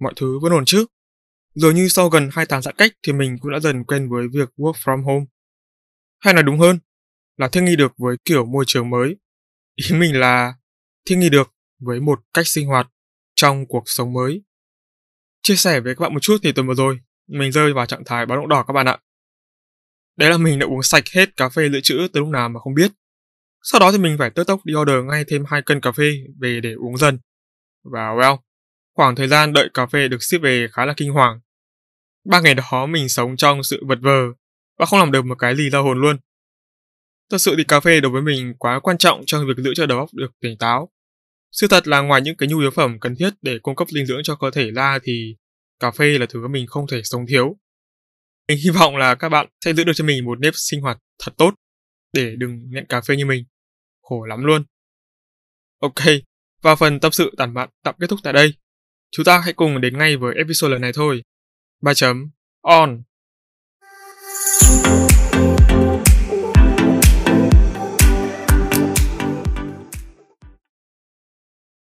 Mọi thứ vẫn ổn chứ. Dường như sau gần 2 tháng giãn cách thì mình cũng đã dần quen với việc work from home. Hay nói đúng hơn, là thích nghi được với kiểu môi trường mới. Ý mình là thích nghi được với một cách sinh hoạt trong cuộc sống mới. Chia sẻ với các bạn một chút thì tuần vừa rồi, mình rơi vào trạng thái báo động đỏ các bạn ạ. Đấy là mình đã uống sạch hết cà phê dự trữ từ lúc nào mà không biết. Sau đó thì mình phải tớt tốc đi order ngay thêm hai cân cà phê về để uống dần. Và well, Khoảng thời gian đợi cà phê được ship về khá là kinh hoàng. Ba ngày đó mình sống trong sự vật vờ và không làm được một cái gì ra hồn luôn. Thật sự thì cà phê đối với mình quá quan trọng trong việc giữ cho đầu óc được tỉnh táo. Sự thật là ngoài những cái nhu yếu phẩm cần thiết để cung cấp dinh dưỡng cho cơ thể ra thì cà phê là thứ mình không thể sống thiếu. Mình hy vọng là các bạn sẽ giữ được cho mình một nếp sinh hoạt thật tốt để đừng nghiện cà phê như mình. Khổ lắm luôn. Ok, và phần tâm sự tản mạn tạm kết thúc tại đây. Chúng ta hãy cùng đến ngay với episode lần này thôi. 3 chấm on.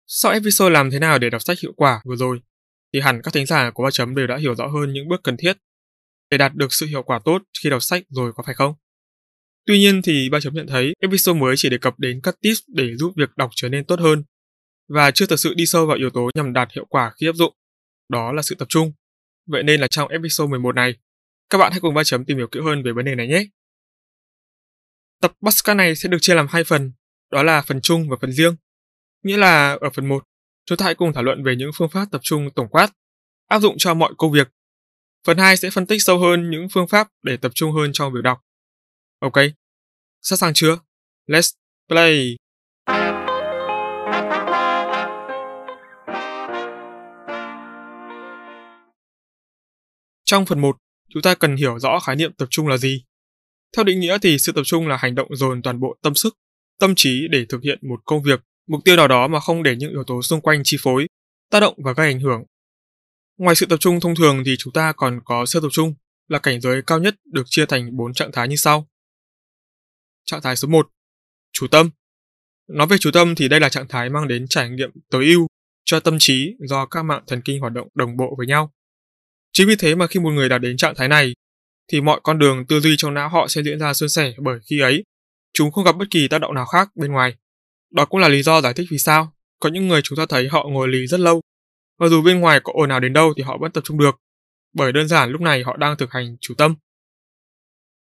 Sau episode làm thế nào để đọc sách hiệu quả vừa rồi, thì hẳn các thính giả của ba chấm đều đã hiểu rõ hơn những bước cần thiết để đạt được sự hiệu quả tốt khi đọc sách rồi có phải không? Tuy nhiên thì ba chấm nhận thấy episode mới chỉ đề cập đến các tips để giúp việc đọc trở nên tốt hơn và chưa thực sự đi sâu vào yếu tố nhằm đạt hiệu quả khi áp dụng. Đó là sự tập trung. Vậy nên là trong episode 11 này, các bạn hãy cùng ba chấm tìm hiểu kỹ hơn về vấn đề này nhé. Tập podcast này sẽ được chia làm hai phần, đó là phần chung và phần riêng. Nghĩa là ở phần 1, chúng ta hãy cùng thảo luận về những phương pháp tập trung tổng quát, áp dụng cho mọi công việc. Phần 2 sẽ phân tích sâu hơn những phương pháp để tập trung hơn trong việc đọc. Ok, sẵn sàng chưa? Let's play! Trong phần 1, chúng ta cần hiểu rõ khái niệm tập trung là gì. Theo định nghĩa thì sự tập trung là hành động dồn toàn bộ tâm sức, tâm trí để thực hiện một công việc, mục tiêu nào đó mà không để những yếu tố xung quanh chi phối, tác động và gây ảnh hưởng. Ngoài sự tập trung thông thường thì chúng ta còn có sơ tập trung, là cảnh giới cao nhất được chia thành 4 trạng thái như sau. Trạng thái số 1, chủ tâm. Nói về chủ tâm thì đây là trạng thái mang đến trải nghiệm tối ưu cho tâm trí do các mạng thần kinh hoạt động đồng bộ với nhau. Chính vì thế mà khi một người đạt đến trạng thái này, thì mọi con đường tư duy trong não họ sẽ diễn ra suôn sẻ bởi khi ấy, chúng không gặp bất kỳ tác động nào khác bên ngoài. Đó cũng là lý do giải thích vì sao có những người chúng ta thấy họ ngồi lì rất lâu, và dù bên ngoài có ồn nào đến đâu thì họ vẫn tập trung được, bởi đơn giản lúc này họ đang thực hành chủ tâm.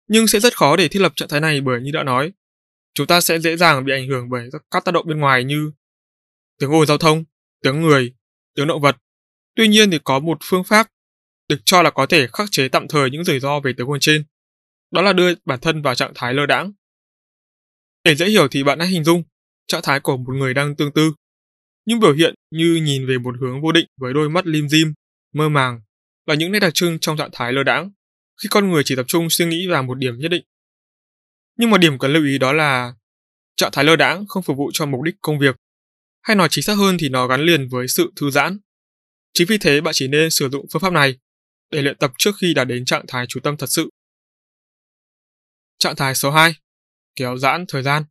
Nhưng sẽ rất khó để thiết lập trạng thái này bởi như đã nói, chúng ta sẽ dễ dàng bị ảnh hưởng bởi các tác động bên ngoài như tiếng ồn giao thông, tiếng người, tiếng động vật. Tuy nhiên thì có một phương pháp được cho là có thể khắc chế tạm thời những rủi ro về tướng quân trên. Đó là đưa bản thân vào trạng thái lơ đãng. Để dễ hiểu thì bạn hãy hình dung trạng thái của một người đang tương tư. Những biểu hiện như nhìn về một hướng vô định với đôi mắt lim dim, mơ màng là những nét đặc trưng trong trạng thái lơ đãng khi con người chỉ tập trung suy nghĩ vào một điểm nhất định. Nhưng một điểm cần lưu ý đó là trạng thái lơ đãng không phục vụ cho mục đích công việc, hay nói chính xác hơn thì nó gắn liền với sự thư giãn. Chính vì thế bạn chỉ nên sử dụng phương pháp này để luyện tập trước khi đạt đến trạng thái chú tâm thật sự. Trạng thái số 2. Kéo giãn thời gian.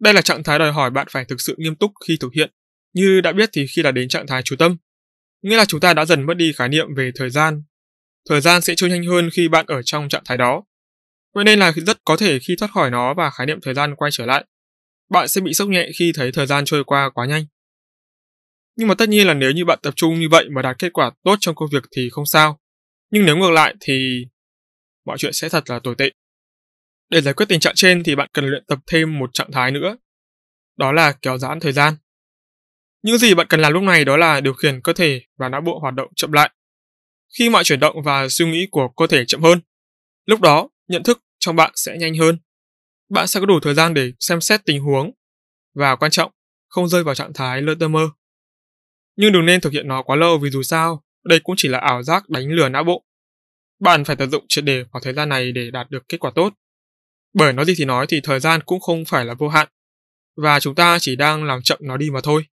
Đây là trạng thái đòi hỏi bạn phải thực sự nghiêm túc khi thực hiện. Như đã biết thì khi đạt đến trạng thái chú tâm, nghĩa là chúng ta đã dần mất đi khái niệm về thời gian. Thời gian sẽ trôi nhanh hơn khi bạn ở trong trạng thái đó. Vậy nên là rất có thể khi thoát khỏi nó và khái niệm thời gian quay trở lại, bạn sẽ bị sốc nhẹ khi thấy thời gian trôi qua quá nhanh. Nhưng mà tất nhiên là nếu như bạn tập trung như vậy mà đạt kết quả tốt trong công việc thì không sao. Nhưng nếu ngược lại thì mọi chuyện sẽ thật là tồi tệ. Để giải quyết tình trạng trên thì bạn cần luyện tập thêm một trạng thái nữa. Đó là kéo giãn thời gian. Những gì bạn cần làm lúc này đó là điều khiển cơ thể và não bộ hoạt động chậm lại. Khi mọi chuyển động và suy nghĩ của cơ thể chậm hơn, lúc đó nhận thức trong bạn sẽ nhanh hơn. Bạn sẽ có đủ thời gian để xem xét tình huống và quan trọng, không rơi vào trạng thái lơ tơ mơ. Nhưng đừng nên thực hiện nó quá lâu vì dù sao, đây cũng chỉ là ảo giác đánh lừa não bộ. Bạn phải tận dụng triệt đề khoảng thời gian này để đạt được kết quả tốt. Bởi nói gì thì nói thì thời gian cũng không phải là vô hạn, và chúng ta chỉ đang làm chậm nó đi mà thôi.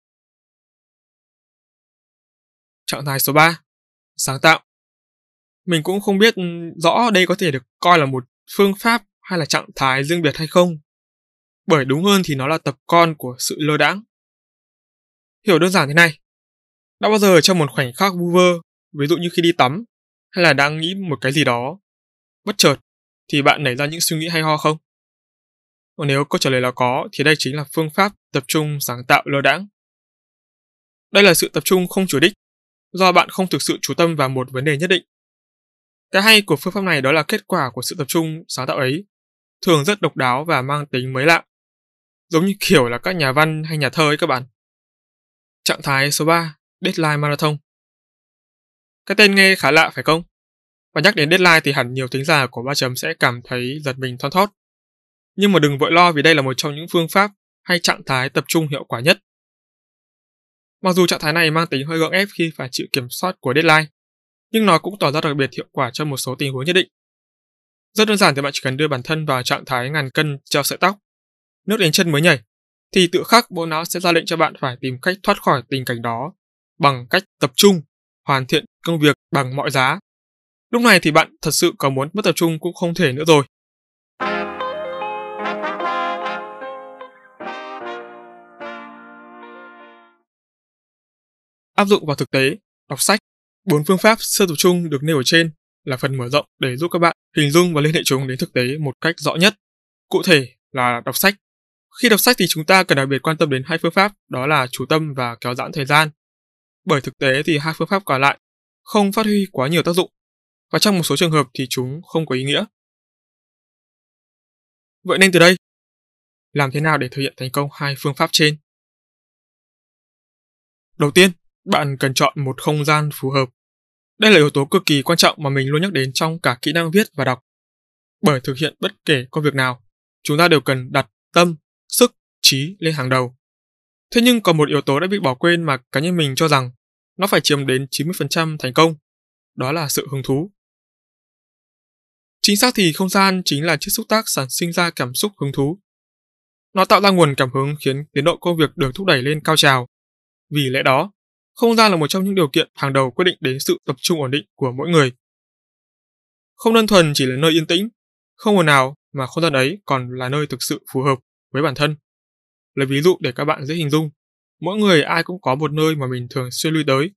Trạng thái số 3. Sáng tạo. Mình cũng không biết rõ đây có thể được coi là một phương pháp hay là trạng thái riêng biệt hay không. Bởi đúng hơn thì nó là tập con của sự lơ đãng. Hiểu đơn giản thế này. Đã bao giờ trong một khoảnh khắc vu vơ, ví dụ như khi đi tắm, hay là đang nghĩ một cái gì đó, bất chợt, thì bạn nảy ra những suy nghĩ hay ho không? Còn nếu câu trả lời là có, thì đây chính là phương pháp tập trung sáng tạo lơ đãng. Đây là sự tập trung không chủ đích, do bạn không thực sự chú tâm vào một vấn đề nhất định. Cái hay của phương pháp này đó là kết quả của sự tập trung sáng tạo ấy, thường rất độc đáo và mang tính mới lạ. Giống như kiểu là các nhà văn hay nhà thơ ấy các bạn. Trạng thái số 3, Deadline Marathon. Cái tên nghe khá lạ phải không? Và nhắc đến deadline thì hẳn nhiều thính giả của ba chấm sẽ cảm thấy giật mình thon thót. Nhưng mà đừng vội lo vì đây là một trong những phương pháp hay trạng thái tập trung hiệu quả nhất. Mặc dù trạng thái này mang tính hơi gượng ép khi phải chịu kiểm soát của deadline, nhưng nó cũng tỏ ra đặc biệt hiệu quả trong một số tình huống nhất định. Rất đơn giản thì bạn chỉ cần đưa bản thân vào trạng thái ngàn cân treo sợi tóc, nước đến chân mới nhảy, thì tự khắc bộ não sẽ ra lệnh cho bạn phải tìm cách thoát khỏi tình cảnh đó bằng cách tập trung, hoàn thiện công việc bằng mọi giá. Lúc này thì bạn thật sự có muốn mất tập trung cũng không thể nữa rồi. Áp dụng vào thực tế, đọc sách, bốn phương pháp sơ tập trung được nêu ở trên là phần mở rộng để giúp các bạn hình dung và liên hệ chúng đến thực tế một cách rõ nhất. Cụ thể là đọc sách. Khi đọc sách thì chúng ta cần đặc biệt quan tâm đến hai phương pháp, đó là chú tâm và kéo giãn thời gian. Bởi thực tế thì hai phương pháp còn lại không phát huy quá nhiều tác dụng, và trong một số trường hợp thì chúng không có ý nghĩa. Vậy nên từ đây, làm thế nào để thực hiện thành công hai phương pháp trên? Đầu tiên, bạn cần chọn một không gian phù hợp. Đây là yếu tố cực kỳ quan trọng mà mình luôn nhắc đến trong cả kỹ năng viết và đọc. Bởi thực hiện bất kể công việc nào, chúng ta đều cần đặt tâm, sức, trí lên hàng đầu. Thế nhưng còn một yếu tố đã bị bỏ quên mà cá nhân mình cho rằng nó phải chiếm đến 90% thành công, đó là sự hứng thú. Chính xác thì không gian chính là chiếc xúc tác sản sinh ra cảm xúc hứng thú. Nó tạo ra nguồn cảm hứng khiến tiến độ công việc được thúc đẩy lên cao trào. Vì lẽ đó, không gian là một trong những điều kiện hàng đầu quyết định đến sự tập trung ổn định của mỗi người. Không đơn thuần chỉ là nơi yên tĩnh, không ồn nào mà không gian ấy còn là nơi thực sự phù hợp với bản thân. Lấy ví dụ để các bạn dễ hình dung, mỗi người ai cũng có một nơi mà mình thường xuyên lui tới.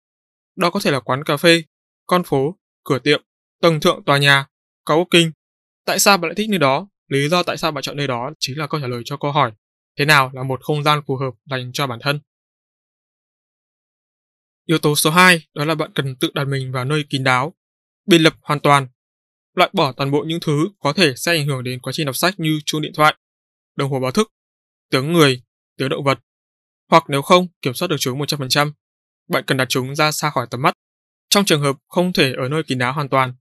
Đó có thể là quán cà phê, con phố, cửa tiệm, tầng thượng tòa nhà, có ốc kinh. Tại sao bạn lại thích nơi đó? Lý do tại sao bạn chọn nơi đó chính là câu trả lời cho câu hỏi thế nào là một không gian phù hợp dành cho bản thân. Yếu tố số 2 đó là bạn cần tự đặt mình vào nơi kín đáo, biệt lập hoàn toàn, loại bỏ toàn bộ những thứ có thể sẽ ảnh hưởng đến quá trình đọc sách như chuông điện thoại, đồng hồ báo thức, tiếng người, tiếng động vật, hoặc nếu không kiểm soát được chúng 100%, bạn cần đặt chúng ra xa khỏi tầm mắt. Trong trường hợp không thể ở nơi kín đáo hoàn toàn,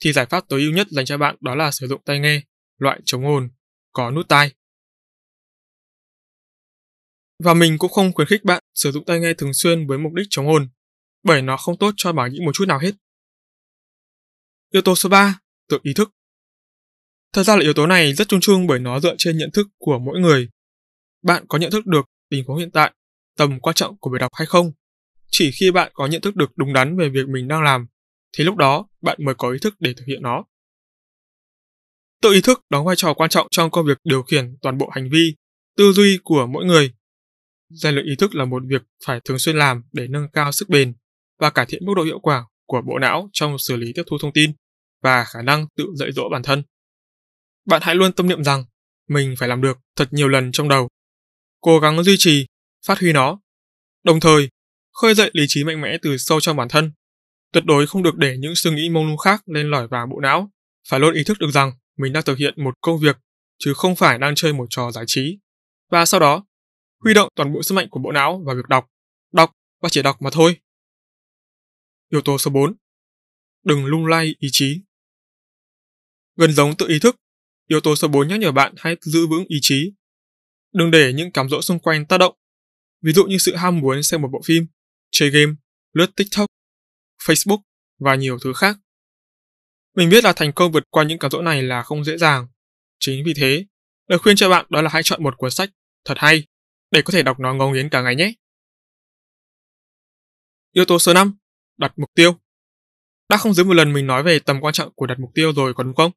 thì giải pháp tối ưu nhất dành cho bạn đó là sử dụng tai nghe, loại chống ồn, có nút tai. Và mình cũng không khuyến khích bạn sử dụng tai nghe thường xuyên với mục đích chống ồn, bởi nó không tốt cho bảo nhĩ một chút nào hết. Yếu tố số 3, tự ý thức. Thật ra là yếu tố này rất chung chung bởi nó dựa trên nhận thức của mỗi người. Bạn có nhận thức được tình huống hiện tại, tầm quan trọng của việc đọc hay không? Chỉ khi bạn có nhận thức được đúng đắn về việc mình đang làm, thì lúc đó bạn mới có ý thức để thực hiện nó. Tự ý thức đóng vai trò quan trọng trong công việc điều khiển toàn bộ hành vi, tư duy của mỗi người Rèn luyện ý thức là một việc phải thường xuyên làm để nâng cao sức bền và cải thiện mức độ hiệu quả của bộ não trong xử lý tiếp thu thông tin và khả năng tự dạy dỗ bản thân. Bạn hãy luôn tâm niệm rằng mình phải làm được thật nhiều lần trong đầu. Cố gắng duy trì, phát huy nó. Đồng thời, khơi dậy lý trí mạnh mẽ từ sâu trong bản thân. Tuyệt đối không được để những suy nghĩ mông lung khác lên lỏi vào bộ não. Phải luôn ý thức được rằng mình đang thực hiện một công việc chứ không phải đang chơi một trò giải trí. Và sau đó, huy động toàn bộ sức mạnh của bộ não vào việc đọc, đọc và chỉ đọc mà thôi. Yếu tố số 4. Đừng lung lay ý chí. Gần giống tự ý thức, yếu tố số 4 nhắc nhở bạn hãy giữ vững ý chí. Đừng để những cám dỗ xung quanh tác động. Ví dụ như sự ham muốn xem một bộ phim, chơi game, lướt TikTok, Facebook và nhiều thứ khác. Mình biết là thành công vượt qua những cám dỗ này là không dễ dàng. Chính vì thế, lời khuyên cho bạn đó là hãy chọn một cuốn sách thật hay để có thể đọc nó ngấu nghiến cả ngày nhé. Yếu tố số 5. Đặt mục tiêu. Đã không dưới một lần mình nói về tầm quan trọng của đặt mục tiêu rồi còn đúng không?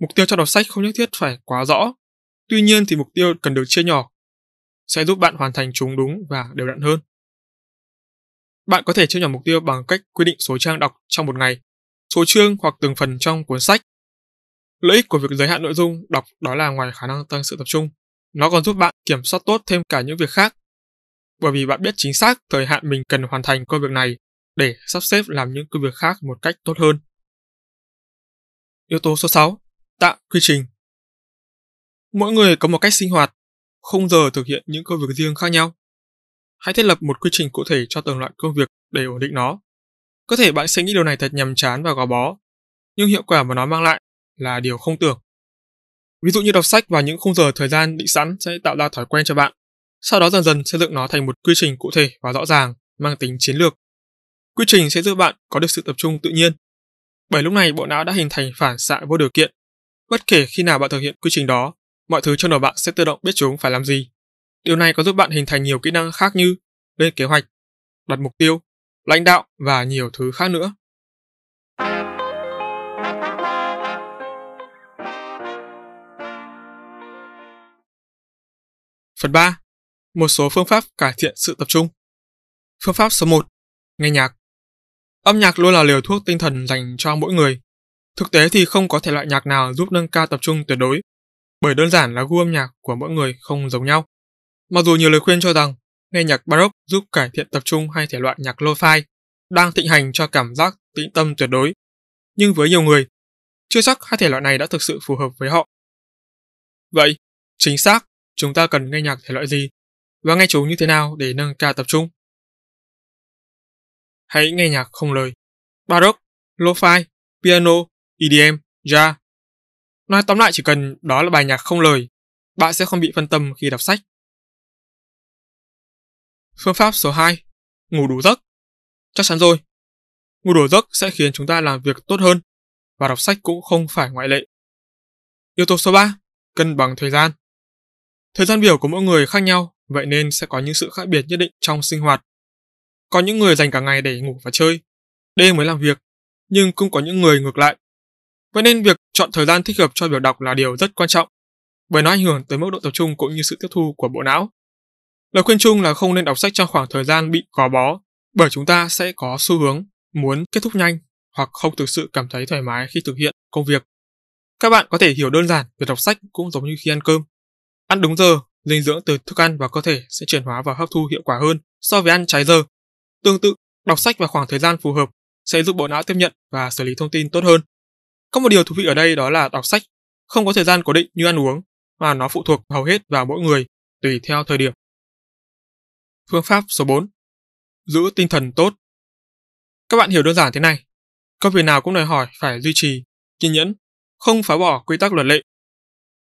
Mục tiêu cho đọc sách không nhất thiết phải quá rõ. Tuy nhiên thì mục tiêu cần được chia nhỏ sẽ giúp bạn hoàn thành chúng đúng và đều đặn hơn. Bạn có thể chia nhỏ mục tiêu bằng cách quy định số trang đọc trong một ngày, số chương hoặc từng phần trong cuốn sách. Lợi ích của việc giới hạn nội dung đọc đó là ngoài khả năng tăng sự tập trung, nó còn giúp bạn kiểm soát tốt thêm cả những việc khác. Bởi vì bạn biết chính xác thời hạn mình cần hoàn thành công việc này để sắp xếp làm những công việc khác một cách tốt hơn. Yếu tố số 6. Tạo quy trình. Mỗi người có một cách sinh hoạt, khung giờ thực hiện những công việc riêng khác nhau. Hãy thiết lập một quy trình cụ thể cho từng loại công việc để ổn định nó. Có thể bạn sẽ nghĩ điều này thật nhầm chán và gò bó, nhưng hiệu quả mà nó mang lại là điều không tưởng. Ví dụ như đọc sách vào những khung giờ thời gian định sẵn sẽ tạo ra thói quen cho bạn. Sau đó dần dần xây dựng nó thành một quy trình cụ thể và rõ ràng, mang tính chiến lược. Quy trình sẽ giúp bạn có được sự tập trung tự nhiên. Bởi lúc này bộ não đã hình thành phản xạ vô điều kiện. Bất kể khi nào bạn thực hiện quy trình đó, mọi thứ trong đầu bạn sẽ tự động biết chúng phải làm gì. Điều này có giúp bạn hình thành nhiều kỹ năng khác như lên kế hoạch, đặt mục tiêu, lãnh đạo và nhiều thứ khác nữa. Phần 3. Một số phương pháp cải thiện sự tập trung. Phương pháp số 1. Nghe nhạc. Âm nhạc luôn là liều thuốc tinh thần dành cho mỗi người. Thực tế thì không có thể loại nhạc nào giúp nâng cao tập trung tuyệt đối, bởi đơn giản là gu âm nhạc của mỗi người không giống nhau. Mặc dù nhiều lời khuyên cho rằng nghe nhạc baroque giúp cải thiện tập trung hay thể loại nhạc lo-fi đang thịnh hành cho cảm giác tĩnh tâm tuyệt đối, nhưng với nhiều người, chưa chắc hai thể loại này đã thực sự phù hợp với họ. Vậy, chính xác, chúng ta cần nghe nhạc thể loại gì và nghe chúng như thế nào để nâng cao tập trung? Hãy nghe nhạc không lời. Baroque, lo-fi, piano, EDM, jazz. Nói tóm lại chỉ cần đó là bài nhạc không lời, bạn sẽ không bị phân tâm khi đọc sách. Phương pháp số 2. Ngủ đủ giấc. Chắc chắn rồi. Ngủ đủ giấc sẽ khiến chúng ta làm việc tốt hơn và đọc sách cũng không phải ngoại lệ. Yếu tố số 3. Cân bằng thời gian. Thời gian biểu của mỗi người khác nhau, vậy nên sẽ có những sự khác biệt nhất định trong sinh hoạt. Có những người dành cả ngày để ngủ và chơi, đêm mới làm việc, nhưng cũng có những người ngược lại. Vậy nên việc chọn thời gian thích hợp cho việc đọc là điều rất quan trọng, bởi nó ảnh hưởng tới mức độ tập trung cũng như sự tiếp thu của bộ não. Lời khuyên chung là không nên đọc sách trong khoảng thời gian bị gò bó, bởi chúng ta sẽ có xu hướng muốn kết thúc nhanh hoặc không thực sự cảm thấy thoải mái khi thực hiện công việc. Các bạn có thể hiểu đơn giản việc đọc sách cũng giống như khi ăn cơm. Ăn đúng giờ, dinh dưỡng từ thức ăn vào cơ thể sẽ chuyển hóa và hấp thu hiệu quả hơn so với ăn trái giờ. Tương tự, đọc sách vào khoảng thời gian phù hợp sẽ giúp bộ não tiếp nhận và xử lý thông tin tốt hơn. Có một điều thú vị ở đây đó là đọc sách không có thời gian cố định như ăn uống, mà nó phụ thuộc hầu hết vào mỗi người, tùy theo thời điểm. Phương pháp số 4. Giữ tinh thần tốt. Các bạn hiểu đơn giản thế này. Công việc nào cũng đòi hỏi phải duy trì, kiên nhẫn, không phá bỏ quy tắc luật lệ.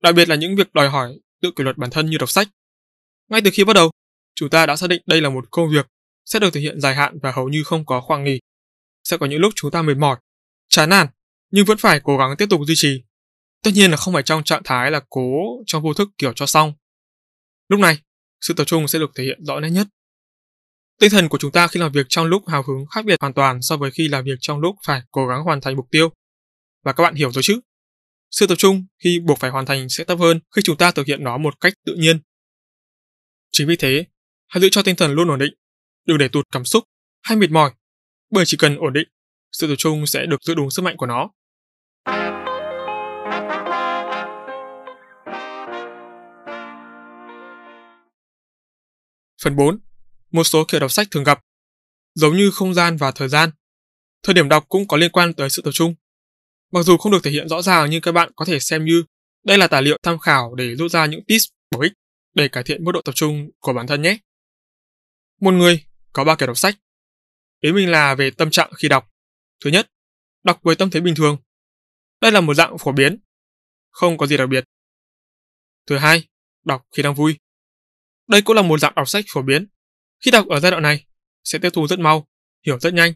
Đặc biệt là những việc đòi hỏi tự kỷ luật bản thân như đọc sách. Ngay từ khi bắt đầu, chúng ta đã xác định đây là một công việc sẽ được thực hiện dài hạn và hầu như không có khoảng nghỉ. Sẽ có những lúc chúng ta mệt mỏi, chán nản, nhưng vẫn phải cố gắng tiếp tục duy trì. Tất nhiên là không phải trong trạng thái là cố trong vô thức kiểu cho xong. Lúc này, sự tập trung sẽ được thể hiện rõ nét nhất. Tinh thần của chúng ta khi làm việc trong lúc hào hứng khác biệt hoàn toàn so với khi làm việc trong lúc phải cố gắng hoàn thành mục tiêu. Và các bạn hiểu rồi chứ? Sự tập trung khi buộc phải hoàn thành sẽ thấp hơn khi chúng ta thực hiện nó một cách tự nhiên. Chính vì thế, hãy giữ cho tinh thần luôn ổn định, đừng để tụt cảm xúc hay mệt mỏi, bởi chỉ cần ổn định, sự tập trung sẽ được giữ đúng sức mạnh của nó. Phần 4. Một số kiểu đọc sách thường gặp, giống như không gian và thời gian. Thời điểm đọc cũng có liên quan tới sự tập trung. Mặc dù không được thể hiện rõ ràng nhưng các bạn có thể xem như đây là tài liệu tham khảo để rút ra những tips bổ ích để cải thiện mức độ tập trung của bản thân nhé. Một người có ba kiểu đọc sách. Ý mình là về tâm trạng khi đọc. Thứ nhất, đọc với tâm thế bình thường. Đây là một dạng phổ biến, không có gì đặc biệt. Thứ hai, đọc khi đang vui. Đây cũng là một dạng đọc sách phổ biến. Khi đọc ở giai đoạn này, sẽ tiếp thu rất mau, hiểu rất nhanh.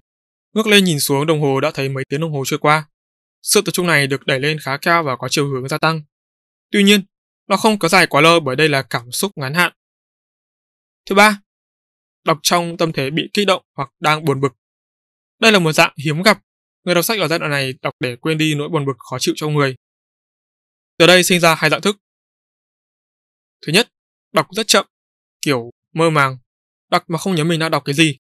Ngước lên nhìn xuống đồng hồ đã thấy mấy tiếng đồng hồ trôi qua. Sự tập trung này được đẩy lên khá cao và có chiều hướng gia tăng. Tuy nhiên, nó không có dài quá lâu bởi đây là cảm xúc ngắn hạn. Thứ ba, đọc trong tâm thế bị kích động hoặc đang buồn bực. Đây là một dạng hiếm gặp. Người đọc sách ở giai đoạn này đọc để quên đi nỗi buồn bực khó chịu trong người. Từ đây sinh ra hai dạng thức. Thứ nhất, đọc rất chậm, kiểu mơ màng, đọc mà không nhớ mình đã đọc cái gì,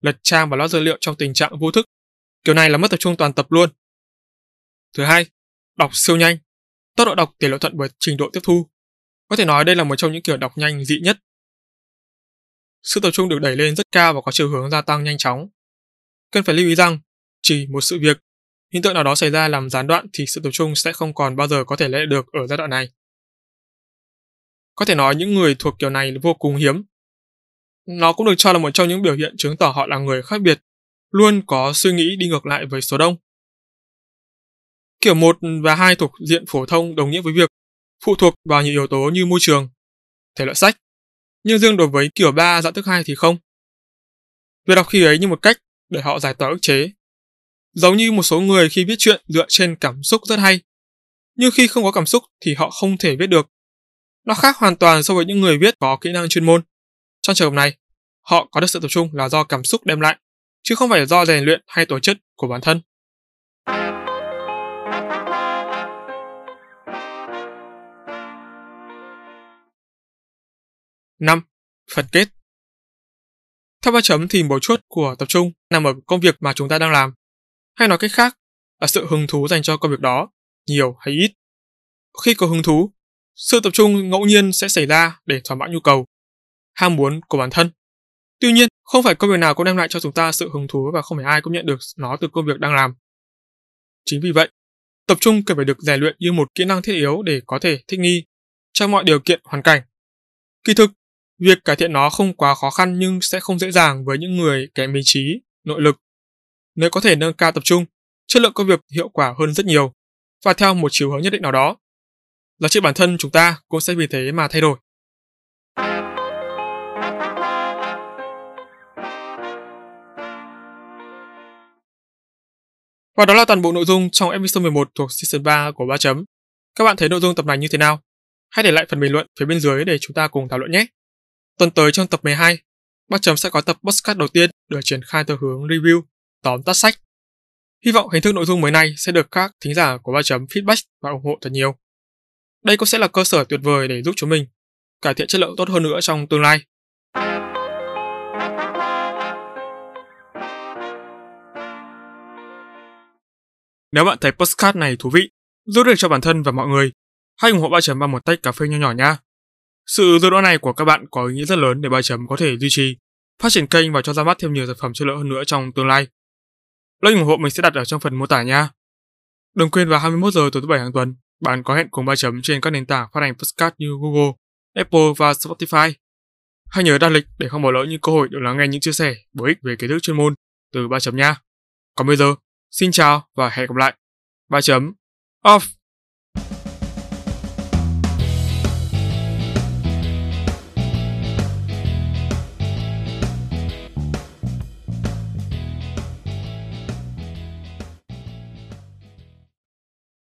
lật trang và lót dữ liệu trong tình trạng vô thức. Kiểu này là mất tập trung toàn tập luôn. Thứ hai, đọc siêu nhanh, tốc độ đọc tỷ lệ thuận với trình độ tiếp thu. Có thể nói đây là một trong những kiểu đọc nhanh dị nhất. Sự tập trung được đẩy lên rất cao và có chiều hướng gia tăng nhanh chóng. Cần phải lưu ý rằng, chỉ một sự việc, hiện tượng nào đó xảy ra làm gián đoạn thì sự tập trung sẽ không còn bao giờ có thể lấy được ở giai đoạn này. Có thể nói những người thuộc kiểu này vô cùng hiếm. Nó cũng được cho là một trong những biểu hiện chứng tỏ họ là người khác biệt, luôn có suy nghĩ đi ngược lại với số đông. Kiểu 1 và 2 thuộc diện phổ thông đồng nghĩa với việc phụ thuộc vào nhiều yếu tố như môi trường, thể loại sách, nhưng riêng đối với kiểu 3 dạng thức 2 thì không. Việc đọc khi ấy như một cách để họ giải tỏa ức chế. Giống như một số người khi viết chuyện dựa trên cảm xúc rất hay, nhưng khi không có cảm xúc thì họ không thể viết được. Nó khác hoàn toàn so với những người viết có kỹ năng chuyên môn. Trong trường hợp này, họ có được sự tập trung là do cảm xúc đem lại, chứ không phải do rèn luyện hay tổ chức của bản thân. Năm, Phần kết Theo ba chấm thì mấu chốt của tập trung nằm ở công việc mà chúng ta đang làm. Hay nói cách khác là sự hứng thú dành cho công việc đó, nhiều hay ít. Khi có hứng thú, sự tập trung ngẫu nhiên sẽ xảy ra để thỏa mãn nhu cầu, ham muốn của bản thân. Tuy nhiên, không phải công việc nào cũng đem lại cho chúng ta sự hứng thú và không phải ai cũng nhận được nó từ công việc đang làm. Chính vì vậy, tập trung cần phải được rèn luyện như một kỹ năng thiết yếu để có thể thích nghi trong mọi điều kiện hoàn cảnh. Kỳ thực, việc cải thiện nó không quá khó khăn nhưng sẽ không dễ dàng với những người kém ý chí, nội lực. Nếu có thể nâng cao tập trung, chất lượng công việc hiệu quả hơn rất nhiều và theo một chiều hướng nhất định nào đó giá trị bản thân chúng ta cũng sẽ vì thế mà thay đổi. Và đó là toàn bộ nội dung trong episode 11 thuộc season 3 của 3 chấm. Các bạn thấy nội dung tập này như thế nào? Hãy để lại phần bình luận phía bên dưới để chúng ta cùng thảo luận nhé. Tuần tới trong tập 12, 3 chấm sẽ có tập podcast đầu tiên được triển khai theo hướng review, tóm tắt sách. Hy vọng hình thức nội dung mới này sẽ được các thính giả của 3 chấm feedback và ủng hộ thật nhiều. Đây cũng sẽ là cơ sở tuyệt vời để giúp chúng mình cải thiện chất lượng tốt hơn nữa trong tương lai. Nếu bạn thấy postcard này thú vị, giúp được cho bản thân và mọi người, hãy ủng hộ 3 chấm bằng một tách cà phê nho nhỏ nha. Sự giúp đỡ này của các bạn có ý nghĩa rất lớn để 3 chấm có thể duy trì, phát triển kênh và cho ra mắt thêm nhiều sản phẩm chất lượng hơn nữa trong tương lai. Link ủng hộ mình sẽ đặt ở trong phần mô tả nha. Đừng quên vào 21 giờ tối thứ bảy hàng tuần, bạn có hẹn cùng ba chấm trên các nền tảng phát hành podcast như Google, Apple và Spotify. Hãy nhớ đặt lịch để không bỏ lỡ những cơ hội được lắng nghe những chia sẻ bổ ích về kiến thức chuyên môn từ ba chấm nha. Còn bây giờ, xin chào và hẹn gặp lại. Ba chấm off.